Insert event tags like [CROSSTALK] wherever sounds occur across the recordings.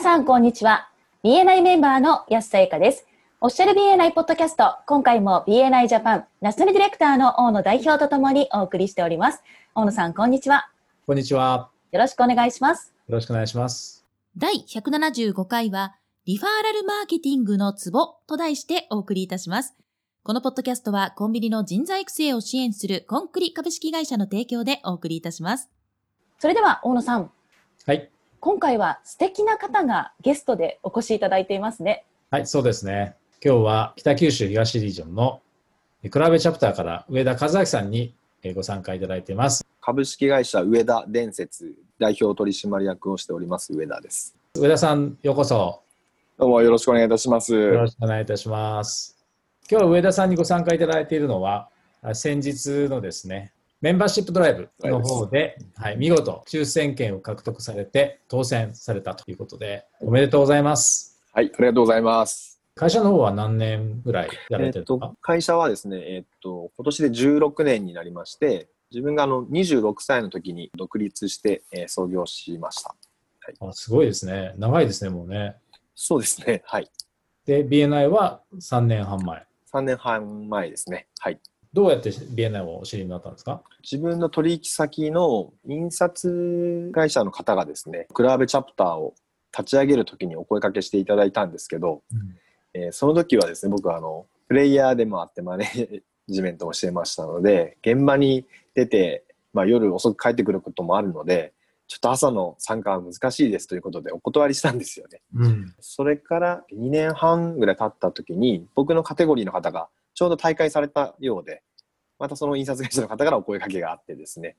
皆さん、こんにちは。BNI メンバーの安さゆかです。オフィシャル BNI ポッドキャスト、今回も BNI ジャパン、ナショナルディレクターの大野代表とともにお送りしております。大野さん、こんにちは。こんにちは。よろしくお願いします。よろしくお願いします。第175回は、リファーラルマーケティングのツボと題してお送りいたします。このポッドキャストはコンビニの人材育成を支援するコンクリ株式会社の提供でお送りいたします。それでは、大野さん、はい。今回は素敵な方がゲストでお越しいただいていますね。はい、そうですね。今日は北九州東リージョンのクラベチャプターから上田和明さんにえーご参加いただいています。株式会社上田伝説代表取締役をしております上田です。上田さん、ようこそ。どうもよろしくお願いいたします。よろしくお願いいたします。今日は上田さんにご参加いただいているのは、あ先日のですね、メンバーシップドライブの方で、はい、見事抽選券を獲得されて当選されたということで、おめでとうございます。はい、ありがとうございます。会社の方は何年ぐらいやられてるんですか、と会社はですね、えっと今年で16年になりまして、自分があの26歳の時に独立して、えー創業しました。あすごいですね。長いですね、もうね。そうですね。はい。で、BNI は3年半前。3年半前ですね。はい。どうやって BNI をお知りになったんですか？自分の取引先の印刷会社の方がですね、クラーベチャプターを立ち上げるときにお声かけしていただいたんですけど、えーその時はですね、僕はあの、プレイヤーでもあってマネージメントをしていましたので、現場に出て、まあ、夜遅く帰ってくることもあるので、ちょっと朝の参加は難しいですということでお断りしたんですよね。うん。それから2年半ぐらい経った時に、僕のカテゴリーの方がちょうど大会されたようで、またその印刷会社の方からお声かけがあってですね。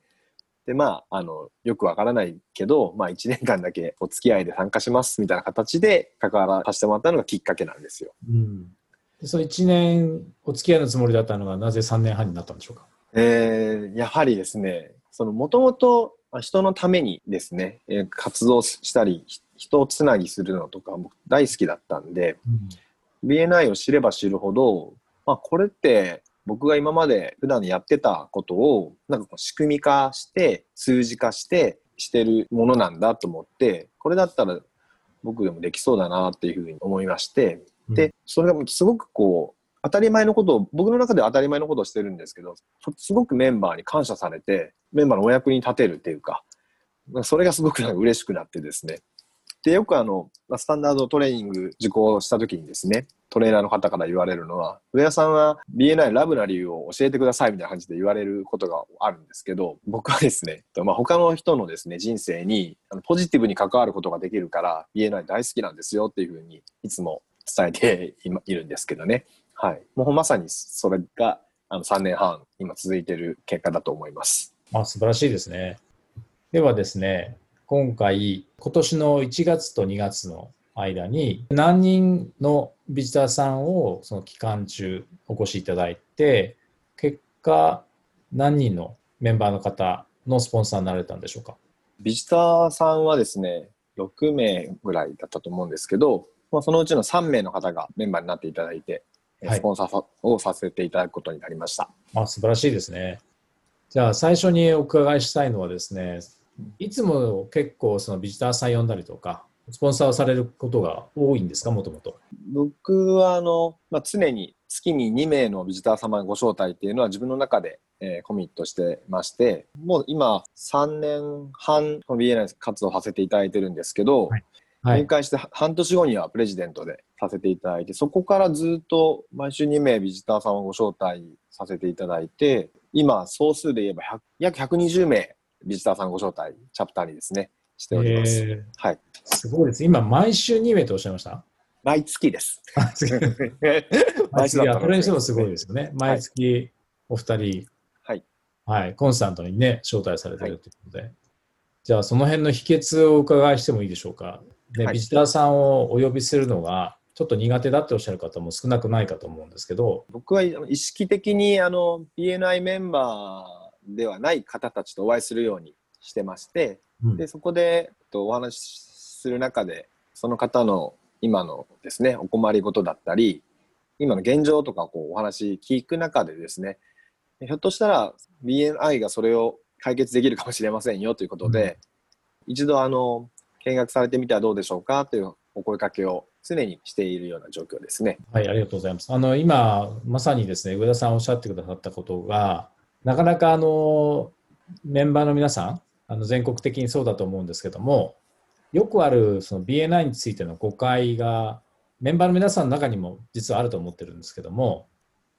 で、まあ、あの、よくわからないけど、まあ、1年間だけお付き合いで参加しますみたいな形で関わらさせてもらったのがきっかけなんですよ。うん。でその1年お付き合いのつもりだったのがなぜ3年半になったんでしょうか？えーやはりですね、その、もともと人のためにですね、えー活動したり、ひ人をつなぎするのとか僕大好きだったんで、BNI を知れば知るほど、まあ、これって僕が今まで普段やってたことをなんかこう仕組み化して数字化してしてるものなんだと思ってこれだったら僕でもできそうだなっていうふうに思いましてうん。でそれがすごくこう当たり前のことを僕の中では当たり前のことをしてるんですけどそすごくメンバーに感謝されてメンバーのお役に立てるっていうかそれがすごくなんか嬉しくなってですねで、よくあの、スタンダードトレーニング受講した時にですね、トレーナーの方から言われるのは、上田さんは BNI ラブな理由を教えてくださいみたいな感じで言われることがあるんですけど、僕はですね、まあ、他の人のですね、人生にポジティブに関わることができるから、BNI 大好きなんですよっていうふうにいつも伝えていまいるんですけどね。はい。もうまさにそれがあの3年半今続いている結果だと思います。あ素晴らしいですね。ではですね、今回、今年の1月と2月の間に何人のビジターさんをその期間中お越しいただいて、結果何人のメンバーの方のスポンサーになられたんでしょうか？ビジターさんはですね、6名ぐらいだったと思うんですけど、まあ、そのうちの3名の方がメンバーになっていただいて、はいスポンサーをさせていただくことになりました。あ素晴らしいですね。じゃあ最初にお伺いしたいのはですね、いつも結構そのビジターさん呼んだりとか、スポンサーをされることが多いんですか、もともと。僕はあの、まあ、常に月に2名のビジター様ご招待っていうのは自分の中で、えーコミットしてまして、もう今3年半この BNI 活動させていただいてるんですけど、はいはい。入会して半年後にはプレジデントでさせていただいて、そこからずっと毎週2名ビジターさんをご招待させていただいて、今、総数で言えば100約120名ビジターさんご招待、チャプターにですね、しております。えーはい。すごいです。今、毎週2名とおっしゃいました？毎月です。[LAUGHS] 毎月、いや、だったそれにしてもすごいですよね。毎月お二人、はい。はい、コンスタントにね、招待されてるということで。じゃあ、その辺の秘訣をお伺いしてもいいでしょうか？で、はいビジターさんをお呼びするのが、ちょっと苦手だっておっしゃる方も少なくないかと思うんですけど、僕は意識的にあの BNI メンバーではない方たちとお会いするようにしてまして、うんでそこでえっとお話しする中でその方の今のですねお困りごとだったり今の現状とかこうお話聞く中でですねひょっとしたら BNI がそれを解決できるかもしれませんよということで、一度あの見学されてみてはどうでしょうかというお声かけを常にしているような状況ですね。はい、ありがとうございます。あの、今、まさにですね、上田さんおっしゃってくださったことが、なかなかあの、メンバーの皆さん、あの全国的にそうだと思うんですけども、よくあるその BNI についての誤解が、メンバーの皆さんの中にも実はあると思ってるんですけども、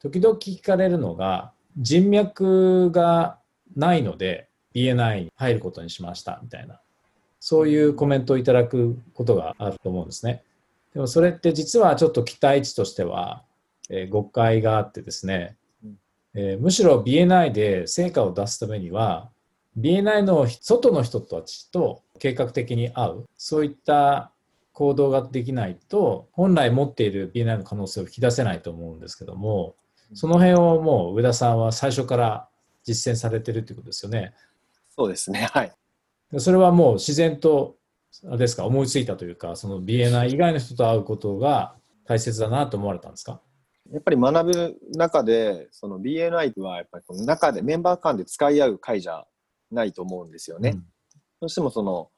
時々聞かれるのが、人脈がないので BNI に入ることにしましたみたいな、そういうコメントをいただくことがあると思うんですね。でもそれって実はちょっと期待値としては、えー、誤解があってですね、えー、むしろ BNI で成果を出すためには BNI の外の人たちと計画的に会うそういった行動ができないと本来持っている BNI の可能性を引き出せないと思うんですけどもその辺をもう上田さんは最初から実践されてるということですよね。そうですね。はい。それはもう自然とあですか思いついたというかその BNI 以外の人と会うことが大切だなと思われたんですか？やっぱり学ぶ中でその BNI はやっぱりこの中でメンバー間で使い合う会じゃないと思うんですよね。うん、どうしてもその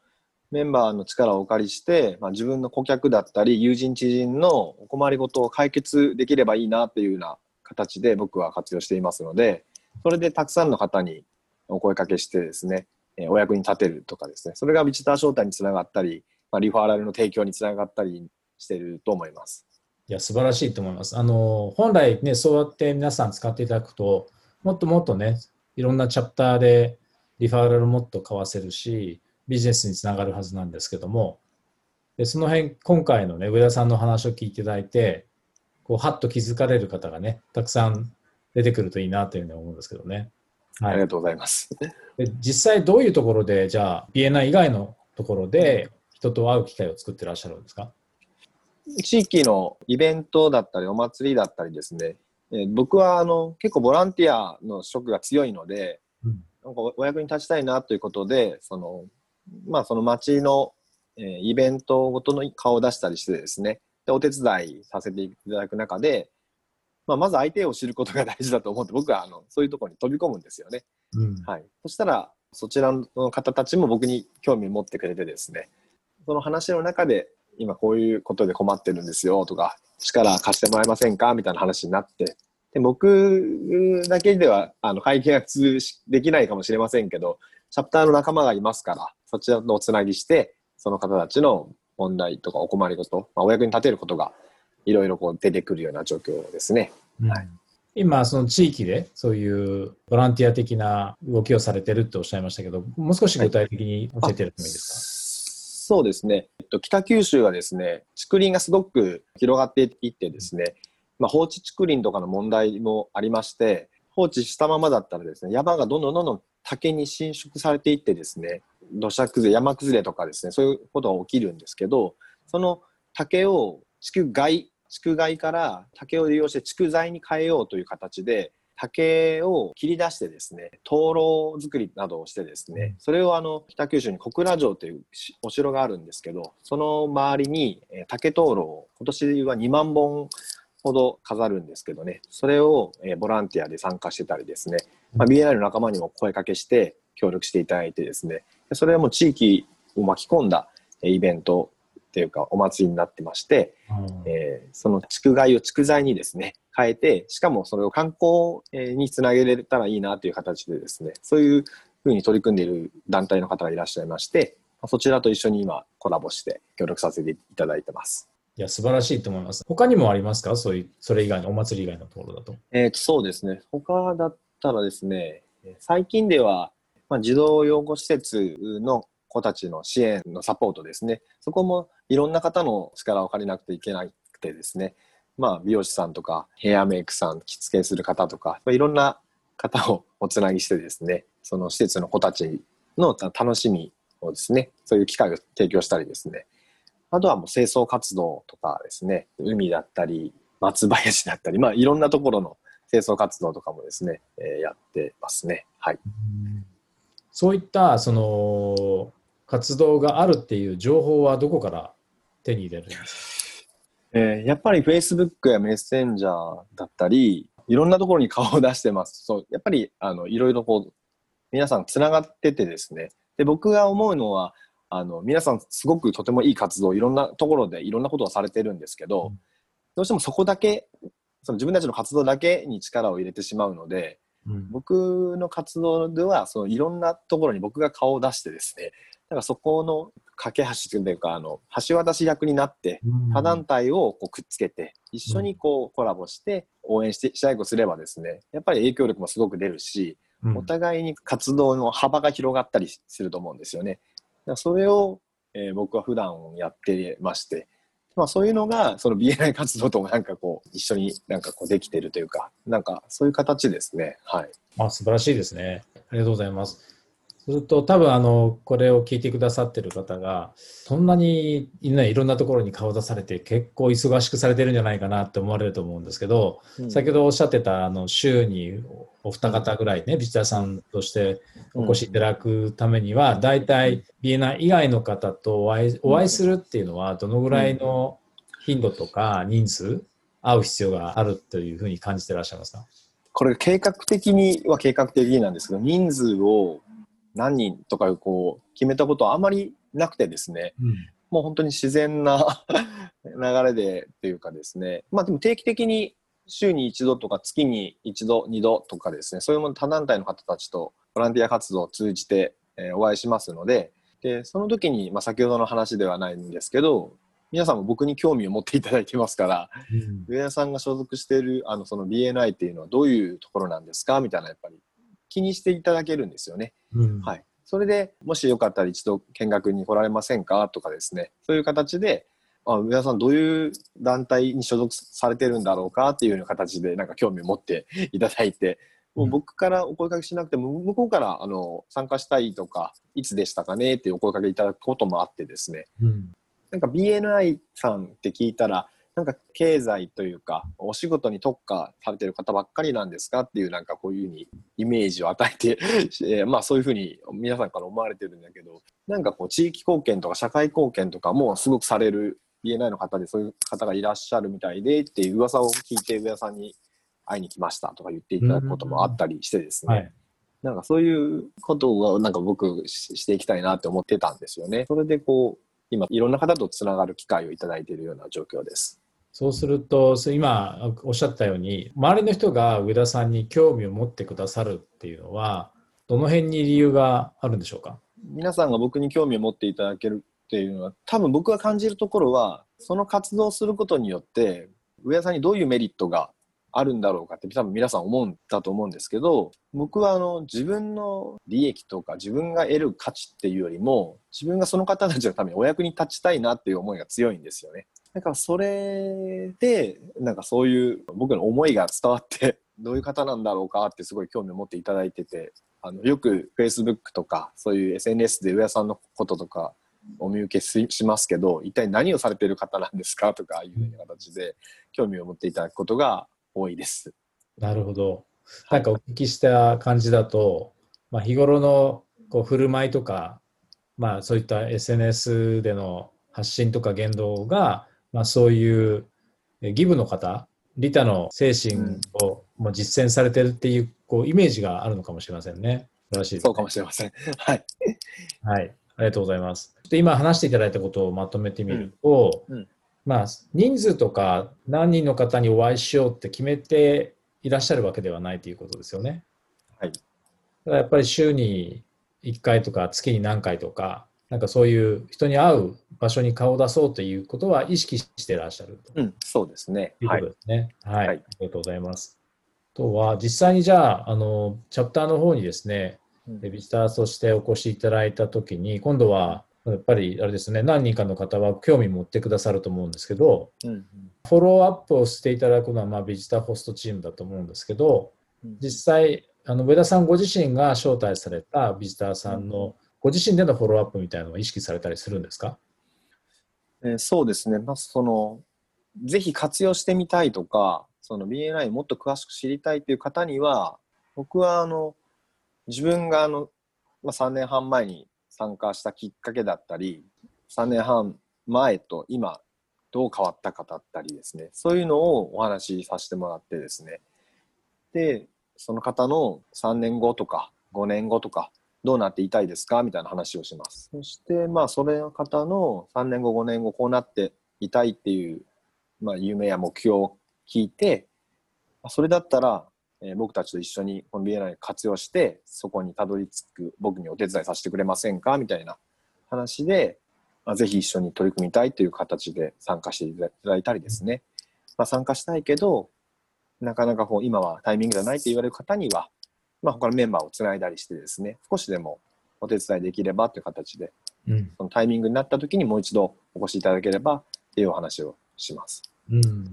メンバーの力をお借りして、まあ、自分の顧客だったり友人知人のお困りごとを解決できればいいなっていうような形で僕は活用していますのでそれでたくさんの方にお声かけしてですねえお役に立てるとかですね、それがビジター招待につながったり、まあ、リファーラルの提供につながったりしていると思います。いや、素晴らしいと思います。あの、本来ね、そうやって皆さん使っていただくと、もっともっとね、いろんなチャプターでリファーラルもっと買わせるし、ビジネスにつながるはずなんですけども、でその辺、今回のね、上田さんの話を聞いていただいて、こう、はっと気づかれる方がね、たくさん出てくるといいなというふうに思うんですけどね。はい、ありがとうございます。で実際どういうところで、じゃあ BNI 以外のところで人と会う機会を作ってらっしゃるんですか？地域のイベントだったりお祭りだったりですね、えー、僕はあの結構ボランティアの職が強いので、うん、なんかお役に立ちたいなということで、そのまあその町の、えー、イベントごとの顔を出したりしてですね、でお手伝いさせていただく中で、まあ、まず相手を知ることが大事だと思って、僕はあのそういうところに飛び込むんですよね。うん、はい、そしたら、そちらの方たちも僕に興味を持ってくれてですね、その話の中で、今こういうことで困ってるんですよとか、力貸してもらえませんかみたいな話になって、で僕だけではあの会計が通できないかもしれませんけど、チャプターの仲間がいますから、そちらとおつなぎして、その方たちの問題とかお困りごと、まあ、お役に立てることがいろいろこう出てくるような状況ですね。はい、今、その地域でそういうボランティア的な動きをされてるっておっしゃいましたけど、もう少し具体的に教えてもいいですか、はい、そうですね、えっと、北九州はですね、竹林がすごく広がっていってですね、まあ、放置竹林とかの問題もありまして、放置したままだったらですね、山がどんどんどんどん竹に侵食されていってですね、土砂崩れ、山崩れとかですね、そういうことが起きるんですけど、その竹を地区外竹害から竹を利用して竹材に変えようという形で竹を切り出してですね灯籠作りなどをしてですねそれをあの北九州に小倉城というお城があるんですけどその周りに竹灯籠を今年は2万本ほど飾るんですけどねそれをボランティアで参加してたりですね、まあ、BNI の仲間にも声かけして協力していただいてですねそれはもう地域を巻き込んだイベントっていうかお祭りになってまして、うん、えー、その竹害を竹材にですね変えてしかもそれを観光につなげれたらいいなという形でですねそういうふうに取り組んでいる団体の方がいらっしゃいましてそちらと一緒に今コラボして協力させていただいてます。いや、素晴らしいと思います。他にもありますか？そういう、それ以外の、お祭り以外のところだと。えー、そうですね。他だったらですね、最近では、まあ、児童養護施設の子たちの支援のサポートですね。そこもいろんな方の力を借りなくていけなくてですね。まあ、美容師さんとか、ヘアメイクさん、着付けする方とか、いろんな方をおつなぎしてですね、その施設の子たちの楽しみをですね、そういう機会を提供したりですね。あとはもう清掃活動とかですね、海だったり、松林だったり、まあいろんなところの清掃活動とかもですね、えー、やってますね。はい。そういったその活動があるっていう情報はどこから手に入れるんですか、えー、やっぱり Facebook やメッセンジャーだったり、いろんなところに顔を出してます。そうやっぱりあのいろいろこう皆さんつながっててですね。で僕が思うのはあの、皆さんすごくとてもいい活動、いろんなところでいろんなことをされてるんですけど、うんどうしてもそこだけ、その自分たちの活動だけに力を入れてしまうので、うん僕の活動では、そのいろんなところに僕が顔を出してですね、だからそこの架け橋というか、あの、橋渡し役になって、他団体をこうくっつけて、一緒にこうコラボして応援して、し合いっこすればですね、やっぱり影響力もすごく出るし、うんお互いに活動の幅が広がったりすると思うんですよね。だからそれを、えー僕は普段やってまして、まあそういうのが、その BNI 活動ともなんかこう、一緒になんかこうできてるというか、なんかそういう形ですね。はい。あ素晴らしいですね。ありがとうございます。すると、多分あの、これを聞いてくださってる方が、そんなに、ね、いろんなところに顔出されて、結構忙しくされてるんじゃないかなって思われると思うんですけど、先ほどおっしゃってた、あの、週にお二方ぐらいね、ビジターさんとしてお越しいただくためには、大体 BNI 以外の方とお会いお会いするっていうのは、どのぐらいの頻度とか人数、会う必要があるというふうに感じてらっしゃいますか？これ計画的には計画的なんですけど、人数を何人とかこう決めたことはあまりなくてですね、もう本当に自然な [LAUGHS] 流れでっていうかですね、まあでも定期的に週に一度とか月に一度、二度とかですね、そういうもの他団体の方たちとボランティア活動を通じて、えーお会いしますので、で、その時に、まあ先ほどの話ではないんですけど、皆さんも僕に興味を持っていただいてますから、上田さんが所属しているあのその BNI っていうのはどういうところなんですか？みたいなやっぱり気にしていただけるんですよね。うん。はい。それでもしよかったら一度見学に来られませんか？とかですね、そういう形で、あ上田さんどういう団体に所属されてるんだろうか？っていうような形でなんか興味を持っていただいて、もう僕からお声かけしなくても、向こうからあの参加したいとか、いつでしたかね？っていうお声かけいただくこともあってですね、うん。なんか BNI さんって聞いたら、なんか経済というか、お仕事に特化されてる方ばっかりなんですかっていう、なんかこういうふうにイメージを与えて、[LAUGHS] えーまあそういうふうに皆さんから思われてるんだけど、なんかこう地域貢献とか社会貢献とかもすごくされる BNI の方でそういう方がいらっしゃるみたいでっていう噂を聞いて上田さんに会いに来ましたとか言っていただくこともあったりしてですね。はい。なんかそういうことをなんか僕ししていきたいなって思ってたんですよね。それでこう、今いろんな方とつながる機会をいただいているような状況です。そうすると、今おっしゃったように、周りの人が上田さんに興味を持ってくださるっていうのは、どの辺に理由があるんでしょうか？皆さんが僕に興味を持っていただけるっていうのは、多分僕が感じるところは、その活動をすることによって、上田さんにどういうメリットがあるんだろうかって多分皆さん思うんだと思うんですけど、僕はあの自分の利益とか自分が得る価値っていうよりも、自分がその方たちのためにお役に立ちたいなっていう思いが強いんですよね。だからそれで、なんかそういう僕の思いが伝わって、[LAUGHS] どういう方なんだろうかってすごい興味を持っていただいてて、あのよく Facebook とかそういう SNS で上田さんのこととかお見受けししますけど、一体何をされてる方なんですかとかいうような形で興味を持っていただくことが多いです。なるほど。なんかお聞きした感じだと、まあ、日頃のこう振る舞いとか、まあ、そういった SNS での発信とか言動が、まあ、そういうえギブの方、利他の精神をもう実践されてるっていうこうイメージがあるのかもしれませんね。素晴らしいそうかもしれません。はい。はい、ありがとうございます。で今話していただいたことをまとめてみると、うんうんまあ、人数とか何人の方にお会いしようって決めていらっしゃるわけではないということですよね。はい。だからやっぱり週に1回とか月に何回とか、なんかそういう人に会う場所に顔を出そうということは意識してらっしゃるとうん、そうですね。いうこはい。とですね。はい。はいありがとうございます。あとは、実際にじゃあ、あの、チャプターの方にですね、ビジターとしてお越しいただいたときに、今度は、やっぱりあれですね、何人かの方は興味持ってくださると思うんですけど、うんうんフォローアップをしていただくのは、まあ、ビジターホストチームだと思うんですけど、うん実際、あの上田さんご自身が招待されたビジターさんのご自身でのフォローアップみたいなのは意識されたりするんですか？えーそうですね。まずその、ぜひ活用してみたいとか、その BNI もっと詳しく知りたいという方には、僕はあの、自分があの、まあ、3年半前に参加したきっかけだったり、3年半前と今、どう変わったかだったりですね、そういうのをお話しさせてもらってですね、で、その方の3年後とか5年後とか、どうなっていたいですか？みたいな話をします。そして、まあ、それの方の3年後、5年後、こうなっていたいっていう、まあ、夢や目標を聞いて、それだったら、えー僕たちと一緒にこの BNI を活用して、そこにたどり着く僕にお手伝いさせてくれませんか？みたいな話で、まあ、ぜひ一緒に取り組みたいという形で参加していただいたりですね。まあ、参加したいけど、なかなかこう今はタイミングじゃないって言われる方には、まあ、他のメンバーをつないだりしてですね、少しでもお手伝いできればという形で、うん。そのタイミングになった時にもう一度お越しいただければっていうお話をします。うん。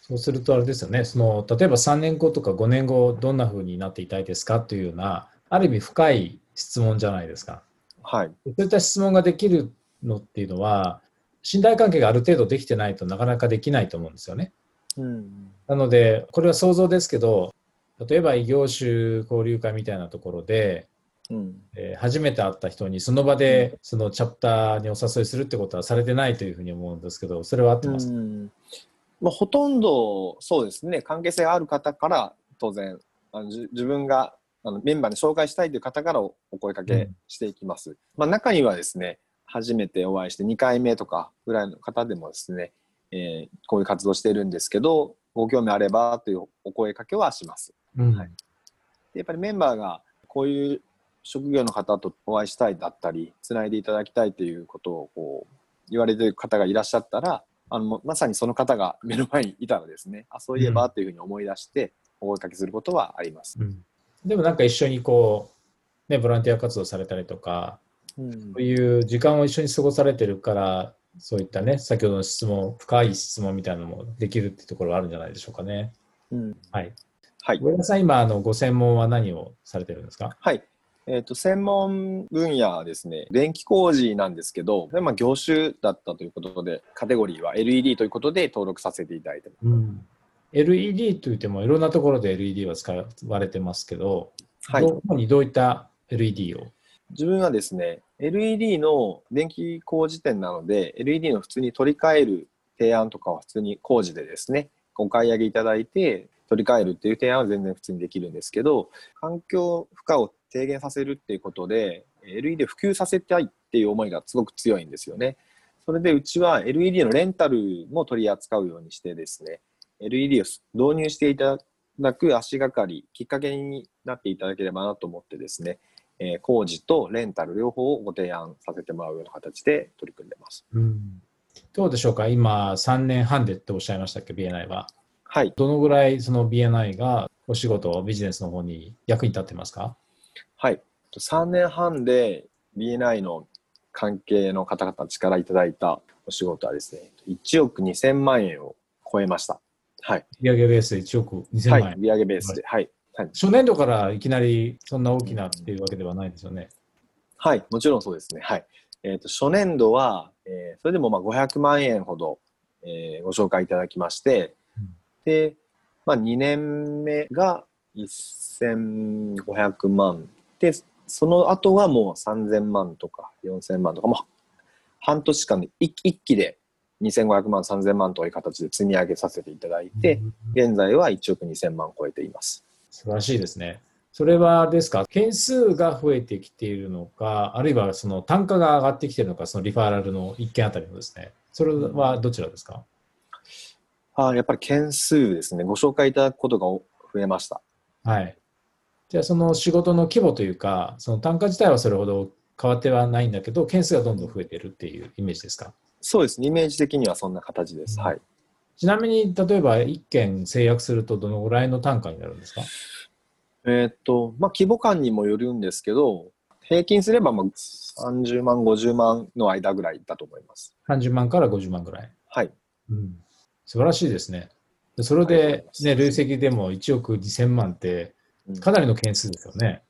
そうするとあれですよね、その例えば3年後とか5年後、どんな風になっていたいですかというような、ある意味深い質問じゃないですか。はい。そういった質問ができるのっていうのは、信頼関係がある程度できてないとなかなかできないと思うんですよね。うん。なので、これは想像ですけど、例えば異業種交流会みたいなところで、うん。えー初めて会った人にその場でそのチャプターにお誘いするってことはされてないというふうに思うんですけど、それは合ってます？か、うんまあ、ほとんどそうですね、関係性がある方から当然、あのじ自分があのメンバーに紹介したいという方からおお声かけしていきます。まあ、中にはですね、初めてお会いして2回目とかぐらいの方でもですね、えーこういう活動しているんですけど、ご興味あればというお声かけはします。うんはいでやっぱりメンバーがこういう職業の方とお会いしたいだったり、つないでいただきたいということをこう言われている方がいらっしゃったら、あのまさにその方が目の前にいたらですね、あそういえばというふうに思い出して、お声かけすることはあります。うんでもなんか一緒にこう、ね、ボランティア活動されたりとか、うんそういう時間を一緒に過ごされてるから、そういったね、先ほどの質問、深い質問みたいなのもできるっていうところはあるんじゃないでしょうかね。うんはい。はい。上田さん、今、あのご専門は何をされてるんですか？はい。えっと専門分野はですね、電気工事なんですけど、でまあ、業種だったということで、カテゴリーは LED ということで登録させていただいてます。うん、LED といってもいろんなところで LED は使われてますけど、はい。ど主にどういった LED を？自分はですね、LED の電気工事店なので、LED の普通に取り替える提案とかは普通に工事でですね、お買い上げいただいて、取り替えるっていう提案は全然普通にできるんですけど、環境負荷を低減させるっていうことで、LED を普及させたいっていう思いがすごく強いんですよね。それでうちは LED のレンタルも取り扱うようにしてですね、LED を導入していただく足がかり、きっかけになっていただければなと思ってですね、え工事とレンタル両方をご提案させてもらうような形で取り組んでます。うんどうでしょうか？今3年半でっておっしゃいましたっけ？BNI は。はい。どのぐらいその BNI がお仕事、ビジネスの方に役に立ってますか？はい。3年半で BNI の関係の方々の力いただいたお仕事はですね、1億2000万円を超えました。はい。売上ベースで1億2000万円。はい。売上ベースで。はい。はい。初年度からいきなりそんな大きなっていうわけではないですよね。はい。もちろんそうですね。はい。えっ、と、初年度は、えーそれでもまあ500万円ほど、えーご紹介いただきまして、うんで、まあ2年目が1500万。で、その後はもう3000万とか4000万とか、まあ、半年間で一一気で2500万、3000万という形で積み上げさせていただいて、うん現在は1億2000万超えています。素晴らしいですね。それはですか、件数が増えてきているのか、あるいはその単価が上がってきているのか、そのリファーラルの1件あたりのですね、それはどちらですか、あーやっぱり件数ですね、ご紹介いただくことが増えました。はい。じゃあその仕事の規模というか、その単価自体はそれほど変わってはないんだけど、件数がどんどん増えているっていうイメージですか？そうですね、イメージ的にはそんな形です。はい。ちなみに、例えば1件制約するとどのぐらいの単価になるんですか？えーっと、まあ、規模感にもよるんですけど、平均すればまあ30万、50万の間ぐらいだと思います。?30 万から50万ぐらい。はい。うん、素晴らしいですね。でそれでね、累積でも1億2000万ってうんかなりの件数ですよね。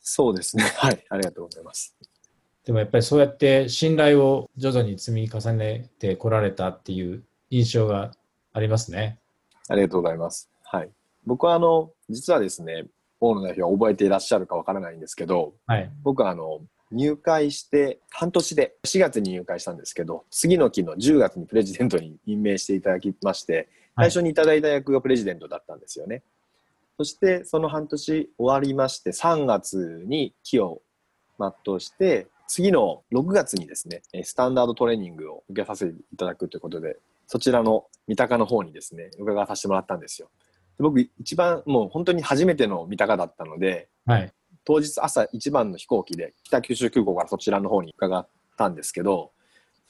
そうですね。[LAUGHS] はい。ありがとうございます。でもやっぱりそうやって信頼を徐々に積み重ねてこられたっていう印象がありますね。ありがとうございます。はい。僕はあの、実はですね、大野代表は覚えていらっしゃるかわからないんですけど、はい。僕はあの、入会して半年で4月に入会したんですけど、次の期の10月にプレジデントに任命していただきまして、はい最初にいただいた役がプレジデントだったんですよね。そしてその半年終わりまして、3月に期を全うして、次の6月にですね、えースタンダードトレーニングを受けさせていただくということで、そちらの三鷹の方にですね、伺わさせてもらったんですよ。で僕、一番もう本当に初めての三鷹だったので、はい。当日朝一番の飛行機で北九州空港からそちらの方に伺ったんですけど、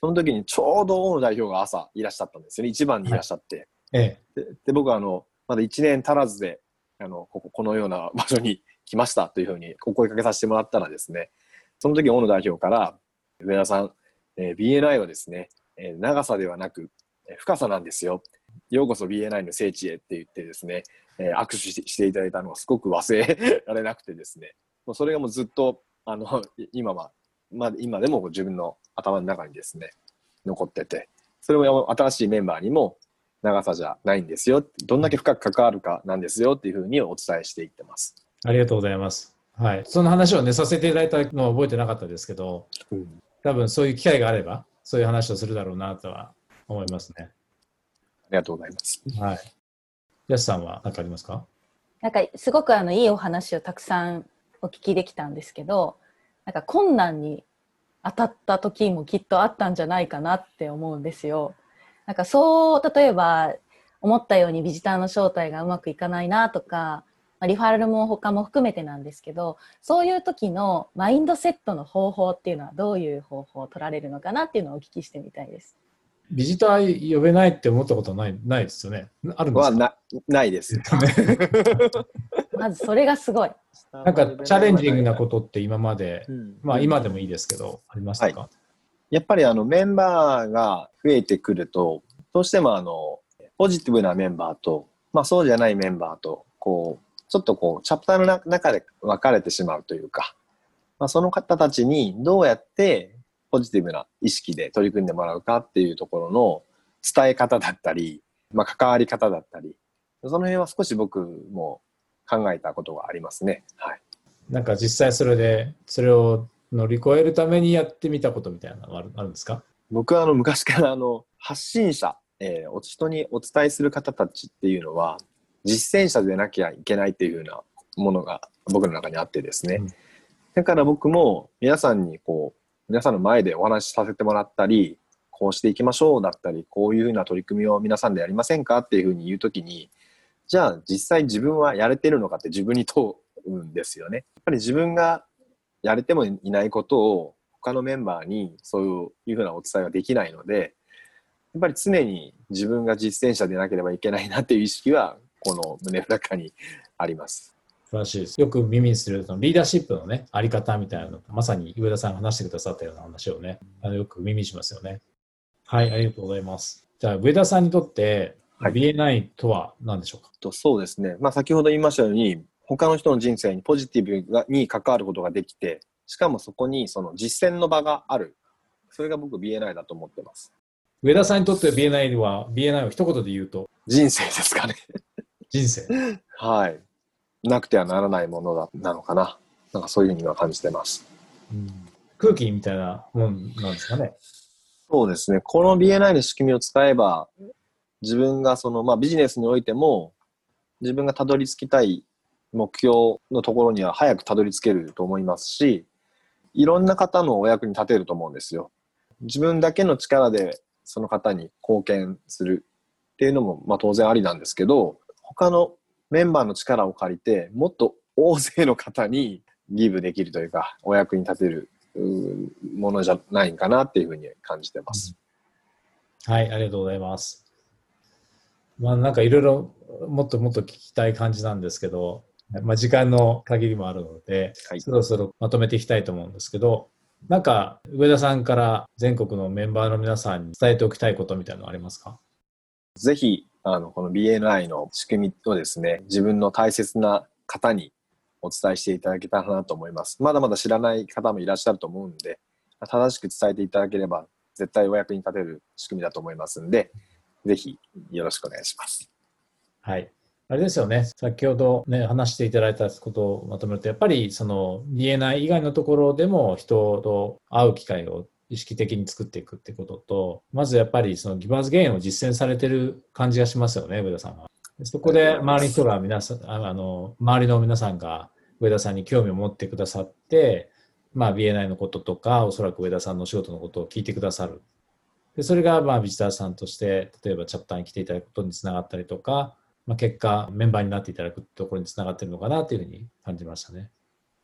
その時にちょうど大野代表が朝いらっしゃったんですよね。一番にいらっしゃって。ええ。でで僕はあの、まだ1年足らずで、あの、ここ、このような場所に来ましたというふうにお声かけさせてもらったらですね、その時大野代表から、上田さん、えー BNI はですね、えー長さではなく、えー深さなんですよ。ようこそ BNI の聖地へって言ってですね、えー握手ししていただいたのがすごく忘れられなくてですね、もうそれがもうずっと、あの、[LAUGHS] い今は、まあ、今でも自分の頭の中にですね、残ってて、それを新しいメンバーにも、長さじゃないんですよ。どんだけ深く関わるかなんですよっていうふうにお伝えしていってます。ありがとうございます。はい。その話をね、させていただいたのは覚えてなかったですけど、多分そういう機会があれば、そういう話をするだろうなとは思いますね。ありがとうございます。はい。やすさんは何かありますか？なんかすごくあのいいお話をたくさんお聞きできたんですけど、なんか困難に当たった時もきっとあったんじゃないかなって思うんですよ。なんかそう例えば思ったようにビジターの招待がうまくいかないなとか、まあリファラルも他も含めてなんですけど、そういう時のマインドセットの方法っていうのはどういう方法を取られるのかなっていうのをお聞きしてみたいです。ビジター呼べないって思ったことないないですよね。あるんですか？はな、ないです。[LAUGHS] まずそれがすごい。なんかチャレンジングなことって今まで、うん。まあ今でもいいですけど、ありましたか、やっぱりあのメンバーが増えてくると、どうしてもあの、ポジティブなメンバーと、まあそうじゃないメンバーと、こう、ちょっとこう、チャプターのな中で分かれてしまうというか、まあその方たちにどうやってポジティブな意識で取り組んでもらうかっていうところの伝え方だったり、まあ関わり方だったり、その辺は少し僕も考えたことがありますね。はい。なんか実際それで、それを乗り越えるためにやってみたことみたいなのはあるあるんですか？僕はあの昔からあの発信者、えーお人にお伝えする方たちっていうのは実践者でなきゃいけないっていうふうなものが僕の中にあってですね、うんだから僕も皆さんにこう皆さんの前でお話しさせてもらったりこうしていきましょうだったりこういうふうな取り組みを皆さんでやりませんかっていうふうに言うときにじゃあ実際自分はやれてるのかって自分に問うんですよね。やっぱり自分がやれてもいないことを他のメンバーにそういうふうなお伝えができないのでやっぱり常に自分が実践者でなければいけないなっていう意識はこの胸の中にあります。素晴らしいです。よく耳にするそのリーダーシップのね、あり方みたいなの、まさに上田さんが話してくださったような話をね、あのよく耳にしますよね。はい、ありがとうございます。じゃあ、上田さんにとって、はい。BNI とは何でしょうか？とそうですね、まあ、先ほど言いましたように他の人の人生にポジティブがに関わることができてしかもそこにその実践の場がある。それが僕 BNI だと思ってます。上田さんにとって BNI は、BNI を一言で言うと、人生ですかね。人生。はい。なくてはならないものだなのかな。なんかそういうふうには感じてます。うん。空気みたいなもんなんですかね？そうですね。この BNI の仕組みを使えば、自分がその、まあビジネスにおいても、自分がたどり着きたい目標のところには早くたどり着けると思いますし、いろんな方のお役に立てると思うんですよ。自分だけの力でその方に貢献するっていうのも、まあ当然ありなんですけど、他のメンバーの力を借りて、もっと大勢の方にギブできるというか、お役に立てるものじゃないかなっていうふうに感じてます。はい、ありがとうございます。まあなんかいろいろもっともっと聞きたい感じなんですけど、まあ時間の限りもあるので、はい。そろそろまとめていきたいと思うんですけど、なんか上田さんから全国のメンバーの皆さんに伝えておきたいことみたいなのありますか？ぜひ、あの、この BNI の仕組みをですね、自分の大切な方にお伝えしていただけたらなと思います。まだまだ知らない方もいらっしゃると思うんで、正しく伝えていただければ、絶対お役に立てる仕組みだと思いますんで、ぜひよろしくお願いします。はい。あれですよね、先ほどね、話していただいたことをまとめると、やっぱりその BNI 以外のところでも人と会う機会を意識的に作っていくってことと、まずやっぱりそのギバーズゲインを実践されてる感じがしますよね、上田さんは。そこで周りの人が皆さん、あの、周りの皆さんが上田さんに興味を持ってくださって、まあ BNI のこととか、おそらく上田さんのお仕事のことを聞いてくださる。で、それがまあビジターさんとして、例えばチャプターに来ていただくことにつながったりとか、まあ、結果、メンバーになっていただくところにつながってるのかなというふうに感じましたね。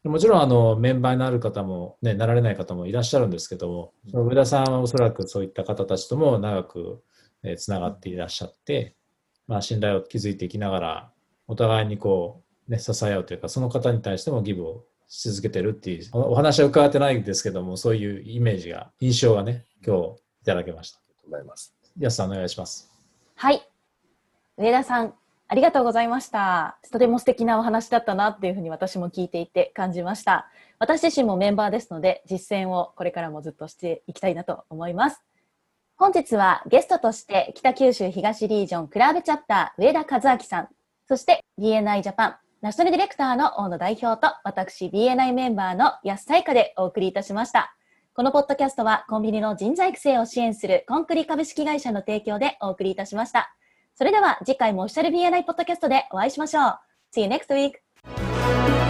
もちろんあのメンバーになる方も、ね、なられない方もいらっしゃるんですけども、その上田さんはおそらくそういった方たちとも長くつながっていらっしゃって、まあ、信頼を築いていきながら、お互いにこう、ね、支え合うというか、その方に対してもギブをし続けてるっていう、お話は伺ってないんですけども、そういうイメージが、印象がね、今日いただけました。ありがとうございます。安さんお願いします。はい。上田さん、ありがとうございました。とても素敵なお話だったなっていうふうに私も聞いていて感じました。私自身もメンバーですので、実践をこれからもずっとしていきたいなと思います。本日はゲストとして北九州東リージョンクラブチャプター上田和明さん、そして BNI ジャパンナショナルディレクターの大野代表と私 BNI メンバーの安彩香でお送りいたしました。このポッドキャストはコンビニの人材育成を支援するコンクリ株式会社の提供でお送りいたしました。それでは次回もオフィシャル BNI ポッドキャストでお会いしましょう。See you next week!